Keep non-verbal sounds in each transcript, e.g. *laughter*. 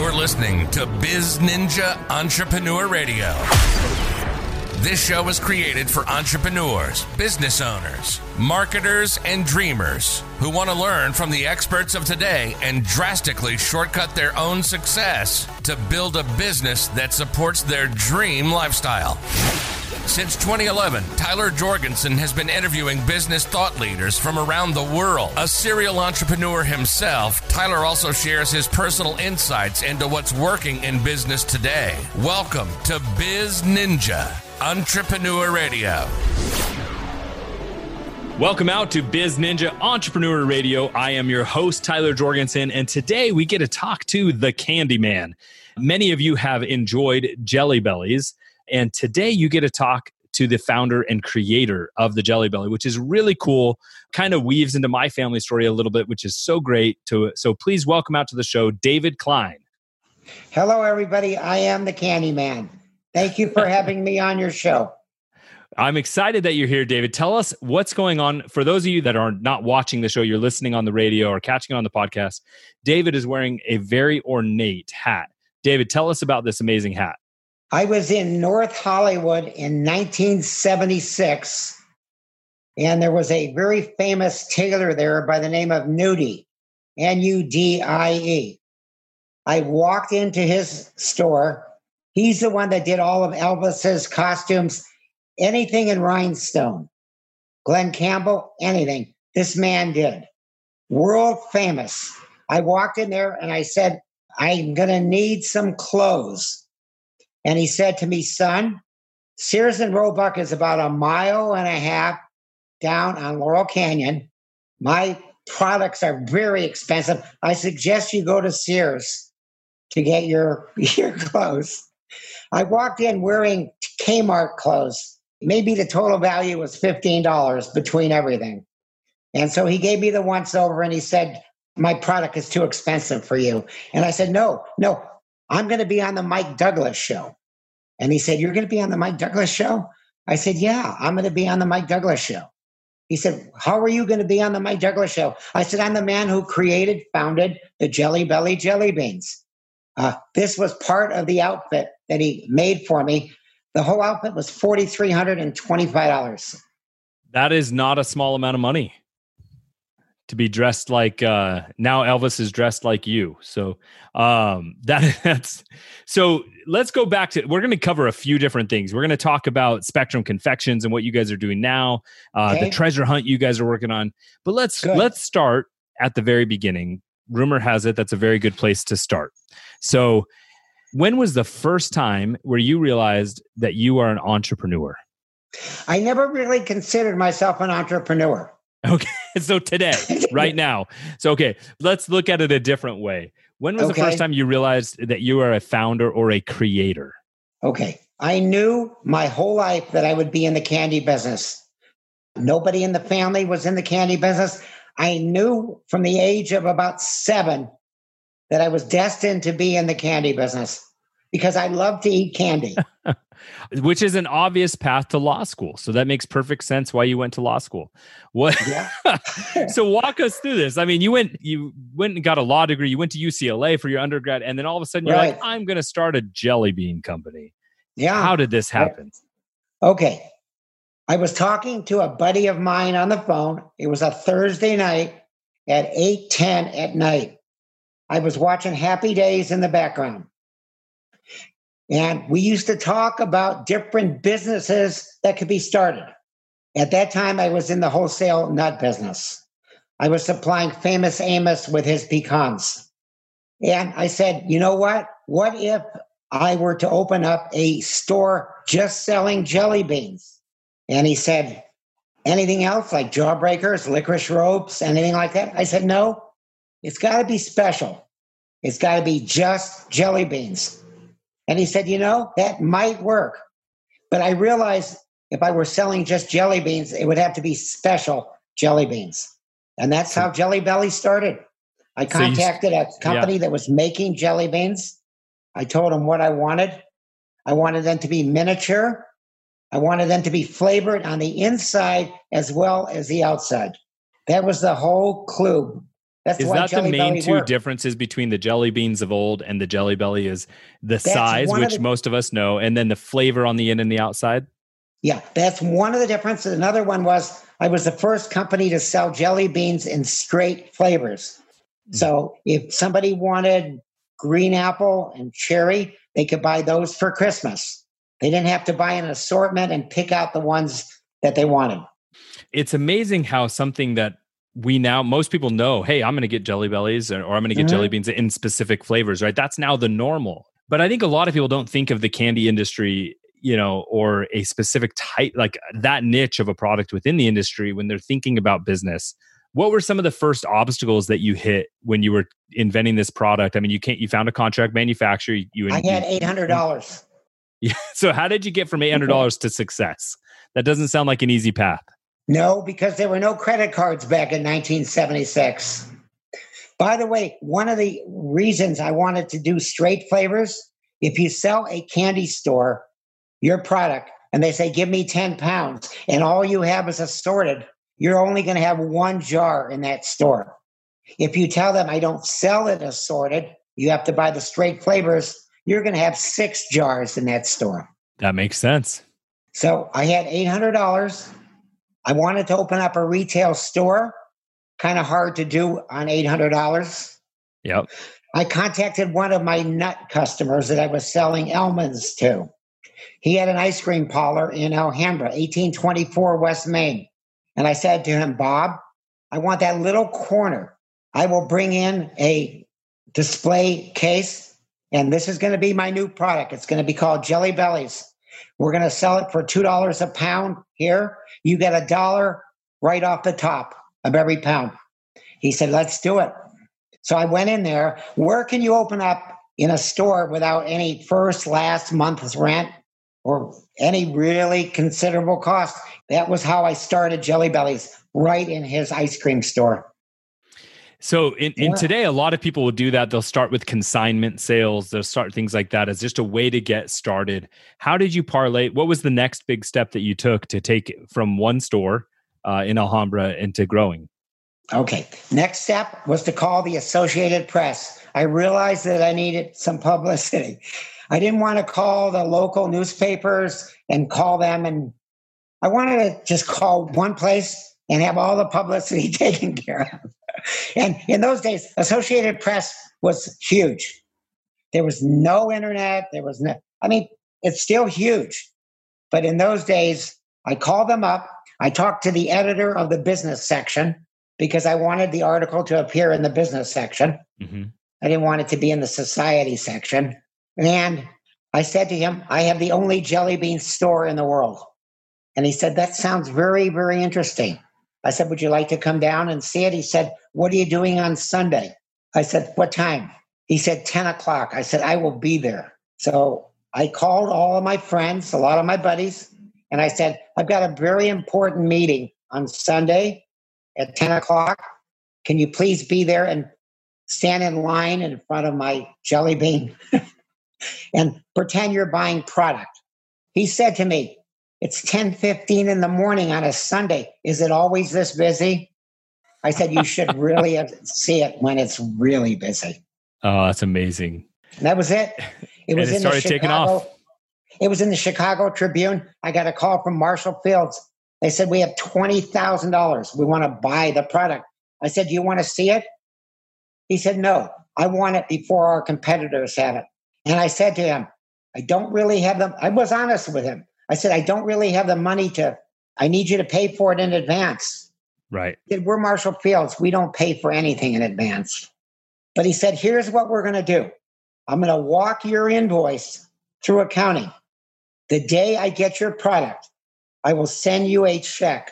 You're listening to Biz Ninja Entrepreneur Radio. This show was created for entrepreneurs, business owners, marketers, and dreamers who want to learn from the experts of today and drastically shortcut their own success to build a business that supports their dream lifestyle. Since 2011, Tyler Jorgensen has been interviewing business thought leaders from around the world. A serial entrepreneur himself, Tyler also shares his personal insights into what's working in business today. Welcome to Biz Ninja Entrepreneur Radio. Welcome out to Biz Ninja Entrepreneur Radio. I am your host, Tyler Jorgensen, and today we get to talk to the Candyman. Many of you have enjoyed Jelly Bellies. And today you get to talk to the founder and creator of the Jelly Belly, which is really cool. Kind of weaves into my family story a little bit, which is so great. To so please welcome out to the show, David Klein. Hello, everybody. I am the Candy Man. Thank you for having me on your show. I'm excited that you're here, David. Tell us what's going on. For those of you that are not watching the show, you're listening on the radio or catching it on the podcast. David is wearing a very ornate hat. David, tell us about this amazing hat. I was in North Hollywood in 1976, and there was a very famous tailor there by the name of Nudie, N U D I E. I walked into his store. He's the one that did all of Elvis's costumes, anything in rhinestone. Glen Campbell, anything. This man did. World famous. I walked in there and I said, I'm going to need some clothes. And he said to me, son, Sears and Roebuck is about a mile and a half down on Laurel Canyon. My products are very expensive. I suggest you go to Sears to get your, *laughs* your clothes. I walked in wearing Kmart clothes. Maybe the total value was $15 between everything. And so he gave me the once over and he said, My product is too expensive for you. And I said, No, no, I'm going to be on the Mike Douglas show. And he said, You're going to be on the Mike Douglas show? I said, Yeah, I'm going to be on the Mike Douglas show. He said, How are you going to be on the Mike Douglas show? I said, I'm the man who created, founded the Jelly Belly Jelly Beans. Uh, this was part of the outfit that he made for me. The whole outfit was $4,325. That is not a small amount of money to be dressed like uh now Elvis is dressed like you. So um *laughs* that that's so let's go back to we're going to cover a few different things. We're going to talk about Spectrum Confections and what you guys are doing now, uh okay. the treasure hunt you guys are working on. But let's good. let's start at the very beginning. Rumor has it that's a very good place to start. So when was the first time where you realized that you are an entrepreneur? I never really considered myself an entrepreneur. Okay. *laughs* So today, right *laughs* now. So, okay, let's look at it a different way. When was okay. the first time you realized that you are a founder or a creator? Okay. I knew my whole life that I would be in the candy business. Nobody in the family was in the candy business. I knew from the age of about seven that I was destined to be in the candy business because I love to eat candy. *laughs* which is an obvious path to law school. So that makes perfect sense why you went to law school. What? Yeah. *laughs* so walk us through this. I mean, you went you went and got a law degree. You went to UCLA for your undergrad, and then all of a sudden you're right. like, I'm going to start a jelly bean company. Yeah. How did this happen? Okay. I was talking to a buddy of mine on the phone. It was a Thursday night at 8:10 at night. I was watching Happy Days in the background. And we used to talk about different businesses that could be started. At that time, I was in the wholesale nut business. I was supplying famous Amos with his pecans. And I said, you know what? What if I were to open up a store just selling jelly beans? And he said, anything else like jawbreakers, licorice ropes, anything like that? I said, no, it's got to be special. It's got to be just jelly beans. And he said, you know, that might work. But I realized if I were selling just jelly beans, it would have to be special jelly beans. And that's how Jelly Belly started. I contacted a company yeah. that was making jelly beans. I told them what I wanted. I wanted them to be miniature. I wanted them to be flavored on the inside as well as the outside. That was the whole clue. That's is that the main two worked. differences between the jelly beans of old and the jelly belly is the That's size which the- most of us know and then the flavor on the in and the outside Yeah, that's one of the differences. Another one was I was the first company to sell jelly beans in straight flavors. Hmm. So if somebody wanted green apple and cherry, they could buy those for Christmas. They didn't have to buy an assortment and pick out the ones that they wanted. it's amazing how something that we now most people know hey i'm going to get jelly bellies or, or i'm going to get Mhm. jelly beans in specific flavors right that's now the normal but i think a lot of people don't think of the candy industry you know or a specific type like that niche of a product within the industry when they're thinking about business what were some of the first obstacles that you hit when you were inventing this product i mean you can't you found a contract manufacturer you, you I had eight hundred dollars. *laughs* Yeah. so how did you get from $800 to success that doesn't sound like an easy path No, because there were no credit cards back in 1976. By the way, one of the reasons I wanted to do straight flavors, if you sell a candy store your product and they say, give me 10 pounds, and all you have is assorted, you're only going to have one jar in that store. If you tell them I don't sell it assorted, you have to buy the straight flavors, you're going to have six jars in that store. that makes sense So I had $800. I wanted to open up a retail store. Kind of hard to do on $800. yep I contacted one of my nut customers that I was selling almonds to. He had an ice cream parlor in Alhambra, 1824 West Main. And I said to him, Bob, I want that little corner. I will bring in a display case, and this is going to be my new product. It's going to be called Jelly Bellies. We're going to sell it for $2 a pound here. You get a dollar right off the top of every pound. He said, Let's do it. So I went in there. Where can you open up in a store without any first, last month's rent or any really considerable cost? That was how I started Jelly Bellies, right in his ice cream store. So in, in Yeah. today, a lot of people will do that. They'll start with consignment sales. They'll start things like that as just a way to get started. How did you parlay? What was the next big step that you took to take it from one store uh, in Alhambra into growing? Okay. Next step was to call the Associated Press. I realized that I needed some publicity. I didn't want to call the local newspapers and call them, and I wanted to just call one place and have all the publicity *laughs* taken care of. And in those days, Associated Press was huge. There was no internet. There was no, I mean, it's still huge. But in those days, I called them up. I talked to the editor of the business section because I wanted the article to appear in the business section. Mm-hmm. I didn't want it to be in the society section. And I said to him, I have the only jelly bean store in the world. And he said, That sounds very, very interesting. I said, Would you like to come down and see it? He said, What are you doing on Sunday? I said, What time? He said, 10 o'clock. I said, I will be there. So I called all of my friends, a lot of my buddies, and I said, I've got a very important meeting on Sunday at 10 o'clock. Can you please be there and stand in line in front of my jelly bean *laughs* and pretend you're buying product? He said to me, It's 10:15 in the morning on a Sunday. Is it always this busy? I said, You should really *laughs* see it when it's really busy. Oh, that's amazing. And that was it. It was it in the started taking Chicago. off. It was in the Chicago Tribune. I got a call from Marshall Fields. They said we have twenty thousand dollars. We want to buy the product. I said, "Do you want to see it?" He said, "No. I want it before our competitors have it." And I said to him, "I don't really have them." I was honest with him. I said, "I don't really have the money to. I need you to pay for it in advance." Right. Said, We're Marshall Fields. We don't pay for anything in advance. But he said, Here's what we're going to do I'm going to walk your invoice through accounting. The day I get your product, I will send you a check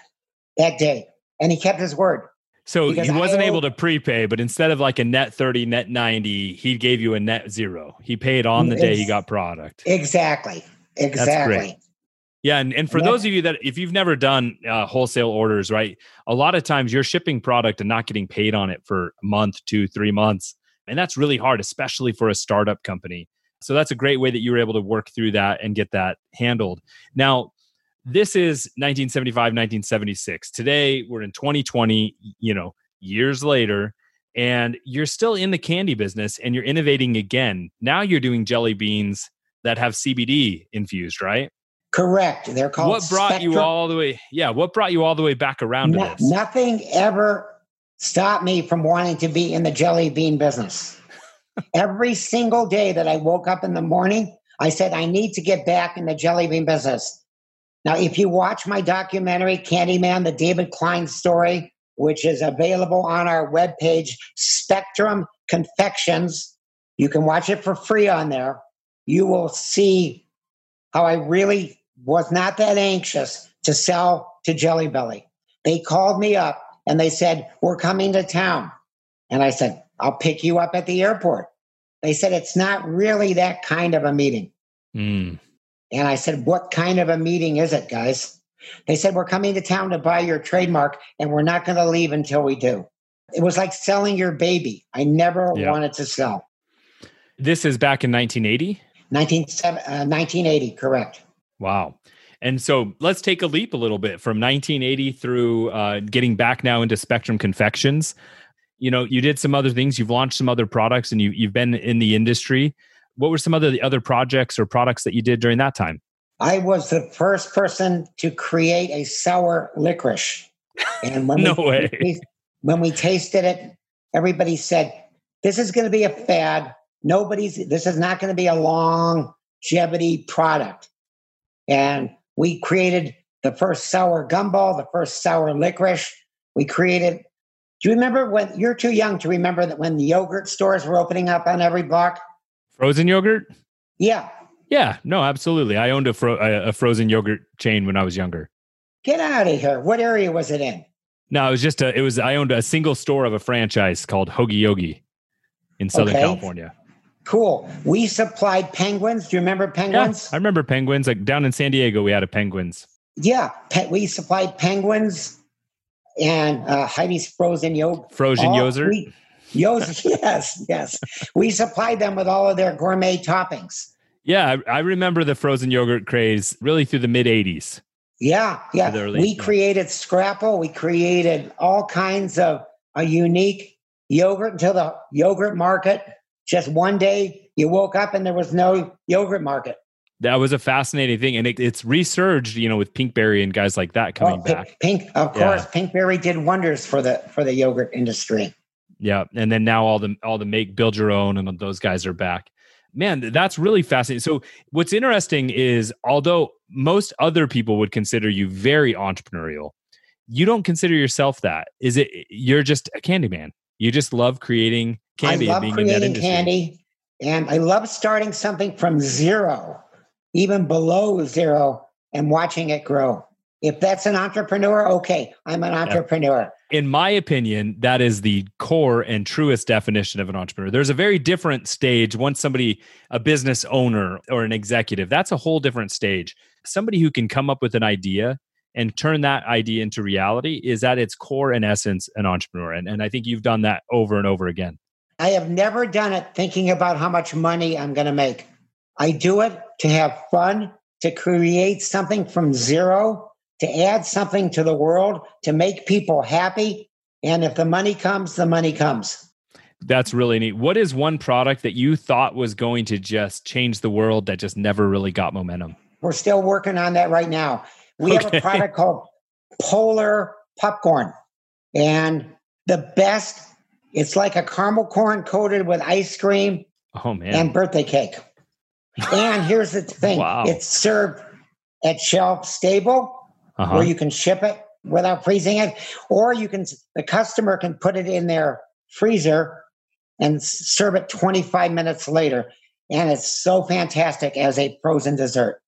that day. And he kept his word. So Because he wasn't able to prepay, but instead of like a net 30, net 90, he gave you a net zero. He paid on the day he got product. Exactly. Exactly. Yeah, and, and for those of you that if you've never done uh, wholesale orders, right, a lot of times you're shipping product and not getting paid on it for a month, two, three months, and that's really hard, especially for a startup company. So that's a great way that you were able to work through that and get that handled. Now, this is 1975, 1976. Today we're in 2020. You know, years later, and you're still in the candy business and you're innovating again. Now you're doing jelly beans that have CBD infused, right? Correct. They're called. What brought Spectrum. you all the way? Yeah, what brought you all the way back around No- to this? nothing ever stopped me from wanting to be in the jelly bean business. Every single day that I woke up in the morning, I said, I need to get back in the jelly bean business. Now, if you watch my documentary, Candyman, the David Klein story, which is available on our webpage, Spectrum Confections, you can watch it for free on there. You will see how I really was not that anxious to sell to Jelly Belly. They called me up and they said, We're coming to town. And I said, I'll pick you up at the airport. They said, It's not really that kind of a meeting. Mm. And I said, What kind of a meeting is it, guys? They said, We're coming to town to buy your trademark and we're not going to leave until we do. It was like selling your baby. I never Yeah. wanted to sell. This is back in 1980. 19, uh, 1980, correct. Wow. And so let's take a leap a little bit from 1980 through uh, getting back now into Spectrum Confections. You know, you did some other things. You've launched some other products, and you you've been in the industry. What were some other the other projects or products that you did during that time? I was the first person to create a sour licorice. And when *laughs* No we, way. when we tasted it, everybody said, This is going to be a fad. Nobody's, this is not going to be a longevity product. And we created the first sour gumball, the first sour licorice. We created, do you remember when you're too young to remember that when the yogurt stores were opening up on every block? Frozen yogurt? Yeah, Yeah, no, absolutely. I owned a, fro- a, frozen yogurt chain when I was younger. get out of here. What area was it in? No, it was just a. It was I owned a single store of a franchise called Hoagie Yogi in Southern Okay. California. Cool. We supplied penguins. Do you remember Yeah, penguins? I remember penguins. Like down in San Diego, we had a penguins. Yeah, pe- we supplied penguins and uh, Heidi's frozen yogurt. Frozen yogurt. Yos, *laughs* yes, yes. We supplied them with all of their gourmet toppings. Yeah, I, I remember the frozen yogurt craze really through the mid '80s. Yeah, yeah. we created Scrapple. We created all kinds of a unique yogurt until the yogurt market. Just one day, you woke up and there was no yogurt market. That was a fascinating thing, and it, it's resurged. You know, with Pinkberry and guys like that coming Oh, Pink- back. Pink, of Yeah. course, Pinkberry did wonders for the for the yogurt industry. Yeah, and then now all the all the make build your own and those guys are back. Man, that's really fascinating. So what's interesting is although most other people would consider you very entrepreneurial, you don't consider yourself that. Is it you're just a candy man? You just love creating candy I and love being in that creating industry. candy, and I love starting something from zero, even below zero, and watching it grow. If that's an entrepreneur, okay, I'm an entrepreneur. in my opinion, that is the core and truest definition of an entrepreneur. There's a very different stage once somebody, a business owner or an executive, that's a whole different stage. Somebody who can come up with an idea and turn that idea into reality is at its core and essence an entrepreneur. And, and I think you've done that over and over again. I have never done it thinking about how much money I'm going to make. I do it to have fun, to create something from zero, to add something to the world, to make people happy. And if the money comes, the money comes. That's really neat. What is one product that you thought was going to just change the world that just never really got momentum? We're still working on that right now. We have a product called Polar Popcorn. And the best, it's like a caramel corn coated with ice cream Oh man. and birthday cake. And here's the *laughs* thing Wow. it's served at shelf stable uh-huh. where you can ship it without freezing it, or you can, the customer can put it in their freezer and serve it 25 minutes later. And it's so fantastic as a frozen dessert.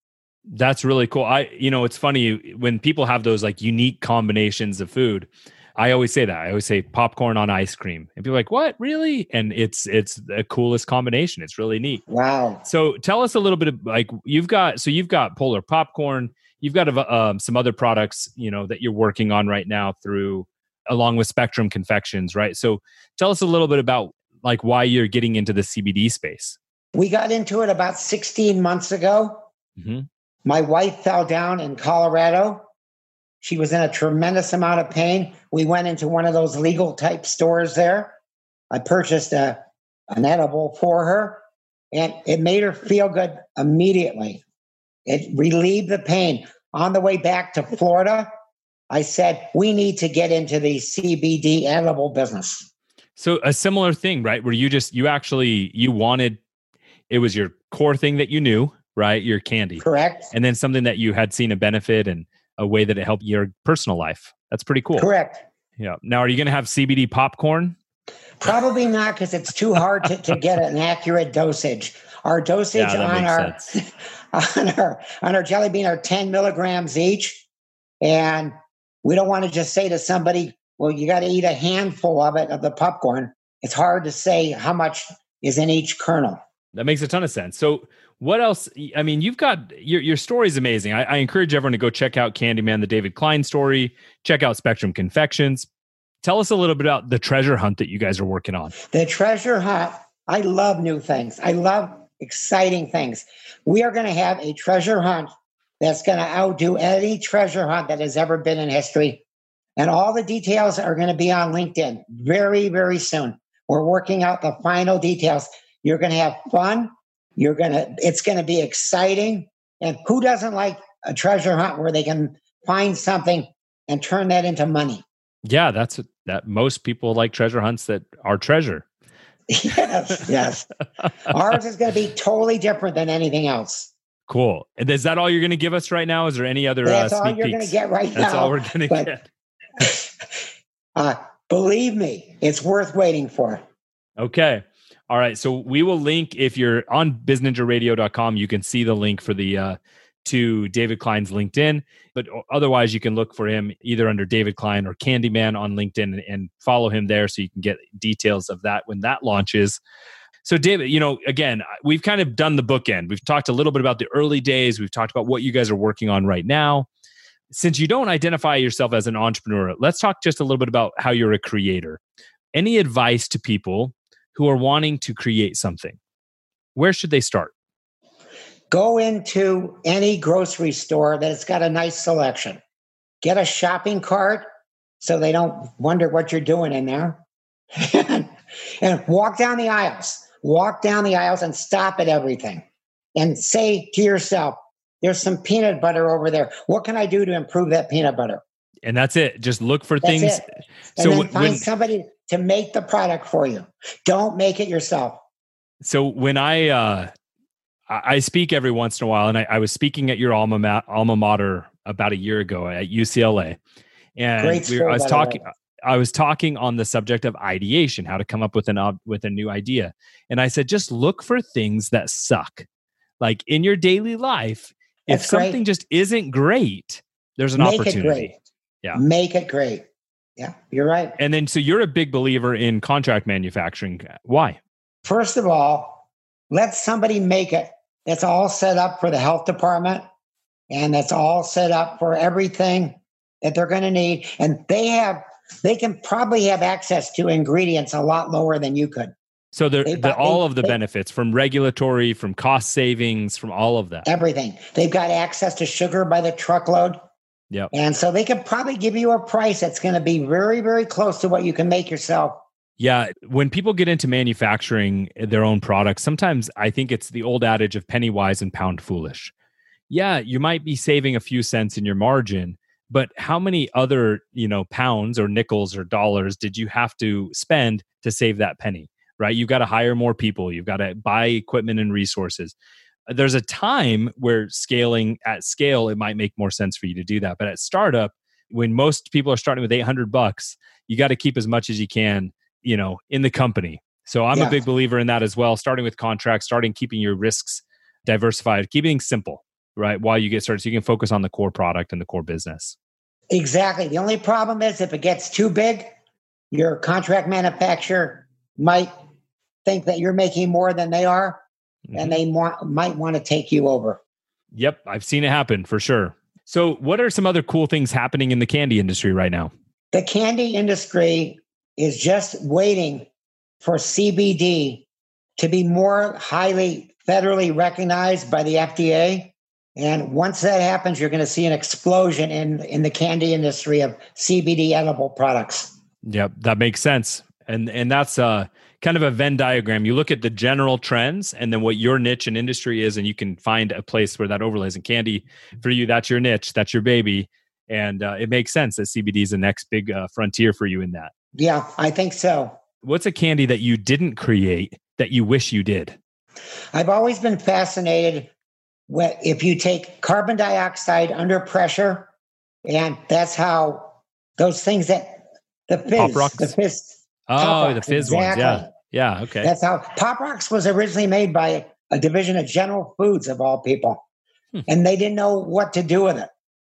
That's really cool. I, you know, it's funny when people have those like unique combinations of food. I always say that. I always say popcorn on ice cream, and people are like, "What, really?" And it's it's the coolest combination. It's really neat. Wow. So tell us a little bit of like you've got. So you've got polar popcorn. You've got um, some other products, you know, that you're working on right now through along with Spectrum Confections, right? So tell us a little bit about like why you're getting into the CBD space. We got into it about 16 months ago. Mhm. My wife fell down in Colorado. She was in a tremendous amount of pain. We went into one of those legal type stores there I purchased a, an edible for her, and it made her feel good immediately. It relieved the pain. On the way back to Florida, I said, we need to get into the CBD edible business. So a similar thing, right? Where you just you actually you wanted it was your core thing that you knew, right? Your candy. Correct. And then something that you had seen a benefit and a way that it helped your personal life. That's pretty cool. Correct. Yeah. Now, are you going to have CBD popcorn? Probably not because it's too hard to, to get an accurate dosage. Our dosage Yeah, on our *laughs* on our on our jelly bean are 10 milligrams each. And we don't want to just say to somebody, well, you got to eat a handful of it of the popcorn. It's hard to say how much is in each kernel. That makes a ton of sense. So, what else? I mean, you've got your your story is amazing. I, I encourage everyone to go check out Candyman, the David Klein story. Check out Spectrum Confections. Tell us a little bit about the treasure hunt that you guys are working on. The treasure hunt, I love new things. I love exciting things. We are going to have a treasure hunt that's going to outdo any treasure hunt that has ever been in history. And all the details are going to be on LinkedIn very, very soon. We're working out the final details. You're going to have fun. You're going to, it's going to be exciting. And who doesn't like a treasure hunt where they can find something and turn that into money? Yeah, that's that. Most people like treasure hunts that are treasure. yes, *laughs* yes. Ours is going to be totally different than anything else. Cool. And is that all you're going to give us right now? Is there any other? That's uh, all you're going to get right now. That's all we're going to get. *laughs* uh, believe me, it's worth waiting for. Okay. All right. So we will link if you're on bizninjaradio.com, you can see the link for the uh to David Klein's LinkedIn. But otherwise you can look for him either under David Klein or Candyman on LinkedIn and, and follow him there so you can get details of that when that launches. So David, you know, again, we've kind of done the bookend. We've talked a little bit about the early days. We've talked about what you guys are working on right now. Since you don't identify yourself as an entrepreneur, let's talk just a little bit about how you're a creator. Any advice to people who are wanting to create something? Where should they start? Go into any grocery store that's got a nice selection. Get a shopping cart so they don't wonder what you're doing in there. *laughs* and walk down the aisles. Walk down the aisles and stop at everything. And say to yourself, there's some peanut butter over there. What can I do to improve that peanut butter? And that's it. Just look for That's things. it. And So then when- find somebody to make the product for you. Don't make it yourself. So when I uh, I speak every once in a while, and I, I was speaking at your alma ma- alma mater about a year ago at UCLA, and Great we I was school, by the talking. I was talking on the subject of ideation, how to come up with an ob- with a new idea, and I said just look for things that suck, like in your daily life. If That's great. something just isn't great, there's an Make it opportunity. Yeah. Make it great. Yeah, you're right. And then, so you're a big believer in contract manufacturing. Why? First of all, let somebody make it. It's all set up for the health department and it's all set up for everything that they're going to need. And they have, they can probably have access to ingredients a lot lower than you could. So the, They the buy- all of the they- benefits from regulatory, from cost savings, from all of that. Everything. They've got access to sugar by the truckload. Yep. And so they could probably give you a price that's going to be very, very close to what you can make yourself. Yeah, when people get into manufacturing eh, their own products, sometimes I think it's the old adage of penny wise and pound foolish. Yeah, you might be saving a few cents in your margin, but how many other, you know, pounds or nickels or dollars did you have to spend to save that penny? Right? You've got to hire more people, you've got to buy equipment and resources. There's a time where scaling at scale it might make more sense for you to do that, but at startup when most people are starting with 800 bucks, you got to keep as much as you can you know in the company so i'm Yeah. a big believer in that as well starting with contracts starting keeping your risks diversified keeping simple right while you get started so you can focus on the core product and the core business Exactly. The only problem is if it gets too big, your contract manufacturer might think that you're making more than they are, Mhm. and they might want to take you over. yep i've seen it happen for sure so what are some other cool things happening in the candy industry right now The candy industry is just waiting for CBD to be more highly federally recognized by the FDA. And once that happens, you're going to see an explosion in, in the candy industry of CBD edible products. yep that makes sense and and that's uh kind of a Venn diagram. You look at the general trends and then what your niche and industry is, and you can find a place where that overlays. And candy for you, that's your niche, that's your baby, and uh, it makes sense that CBD is the next big uh, frontier for you in that. Yeah, I think so. What's a candy that you didn't create that you wish you did? I've always been fascinated with if you take carbon dioxide under pressure, and that's how those things that the fizz, the fizz Oh, the fizz exactly. ones. Yeah. Yeah. Okay. That's how Pop Rocks was originally made by a division of General Foods, of all people. Hmm. And they didn't know what to do with it.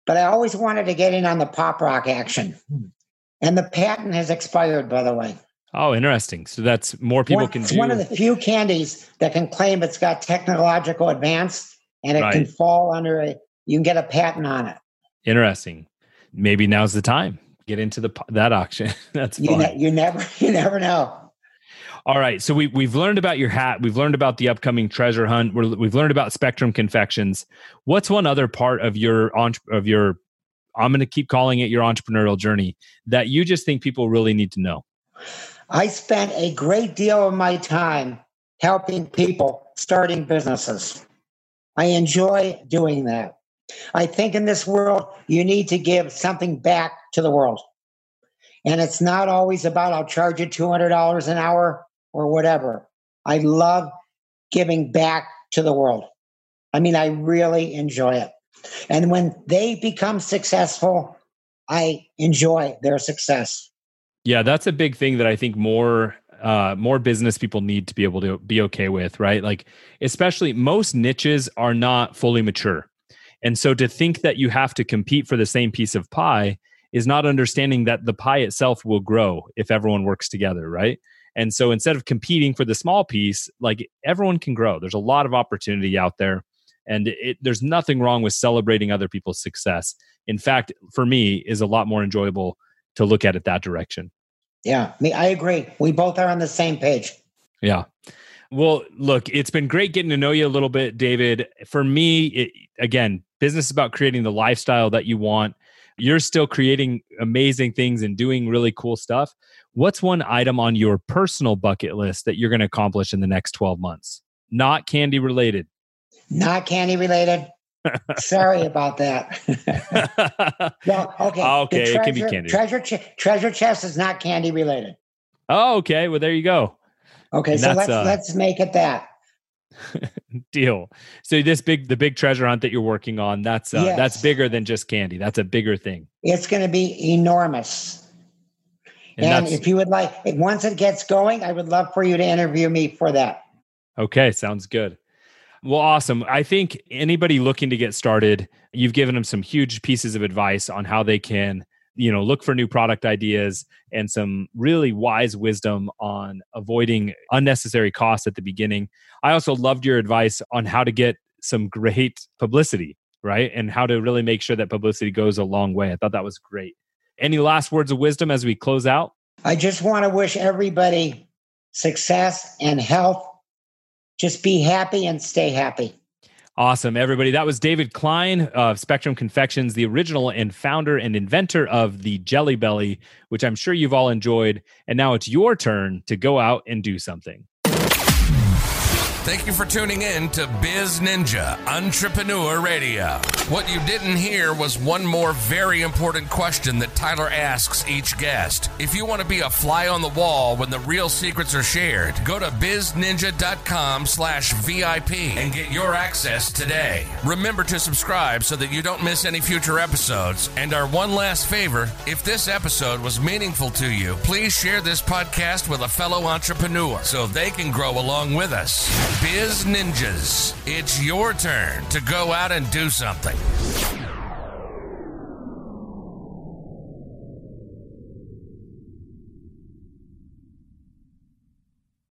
But I always wanted to get in on the Pop Rock action. Hmm. And the patent has expired, by the way. Oh, interesting. So that's more people one, can it's do. one of the few candies that can claim it's got technological advance and it right. can fall under a, you can get a patent on it. Interesting. Maybe now's the time get into the that auction. *laughs* That's you, ne- you never *laughs* you never know. All right, so we we've learned about your hat. We've learned about the upcoming treasure hunt. we we've learned about Spectrum Confections. What's one other part of your of your I'm going to keep calling it your entrepreneurial journey that you just think people really need to know? I spent a great deal of my time helping people starting businesses. I enjoy doing that. I think in this world, you need to give something back to the world. And it's not always about, I'll charge you $200 an hour or whatever. I love giving back to the world. I mean, I really enjoy it. And when they become successful, I enjoy their success. Yeah, that's a big thing that I think more uh, more business people need to be able to be okay with, right? Like, especially most niches are not fully mature. And so to think that you have to compete for the same piece of pie is not understanding that the pie itself will grow if everyone works together, right? And so instead of competing for the small piece, like everyone can grow. There's a lot of opportunity out there. And it, there's nothing wrong with celebrating other people's success. In fact, for me, is a lot more enjoyable to look at it that direction. Yeah, me, I agree. We both are on the same page. Yeah. Well, look, it's been great getting to know you a little bit, David. For me, it, again, business is about creating the lifestyle that you want. You're still creating amazing things and doing really cool stuff. What's one item on your personal bucket list that you're going to accomplish in the next 12 months? Not candy related. Not candy related. *laughs* Sorry about that. *laughs* well, okay. Okay, treasure, it can be candy. Treasure, ch- treasure chest is not candy related. Oh, okay. Well, there you go. Okay, and so let's uh, let's make it that. *laughs* deal. So this big the big treasure hunt that you're working on, that's uh, yes. that's bigger than just candy. That's a bigger thing. It's going to be enormous. And, and if you would like, once it gets going, I would love for you to interview me for that. Okay, sounds good. Well, awesome. I think anybody looking to get started, you've given them some huge pieces of advice on how they can you know look for new product ideas and some really wise wisdom on avoiding unnecessary costs at the beginning. I also loved your advice on how to get some great publicity right? And how to really make sure that publicity goes a long way. I thought that was great. Any last words of wisdom as we close out? I just want to wish everybody success and health. Just be happy and stay happy Awesome, everybody. That was David Klein of Spectrum Confections, the original and founder and inventor of the Jelly Belly, which I'm sure you've all enjoyed. And now it's your turn to go out and do something. Thank you for tuning in to Biz Ninja Entrepreneur Radio. What you didn't hear was one more very important question that Tyler asks each guest. If you want to be a fly on the wall when the real secrets are shared, go to bizninja.com slash VIP and get your access today. Remember to subscribe so that you don't miss any future episodes. And our one last favor, if this episode was meaningful to you, please share this podcast with a fellow entrepreneur so they can grow along with us. Biz Ninjas, it's your turn to go out and do something.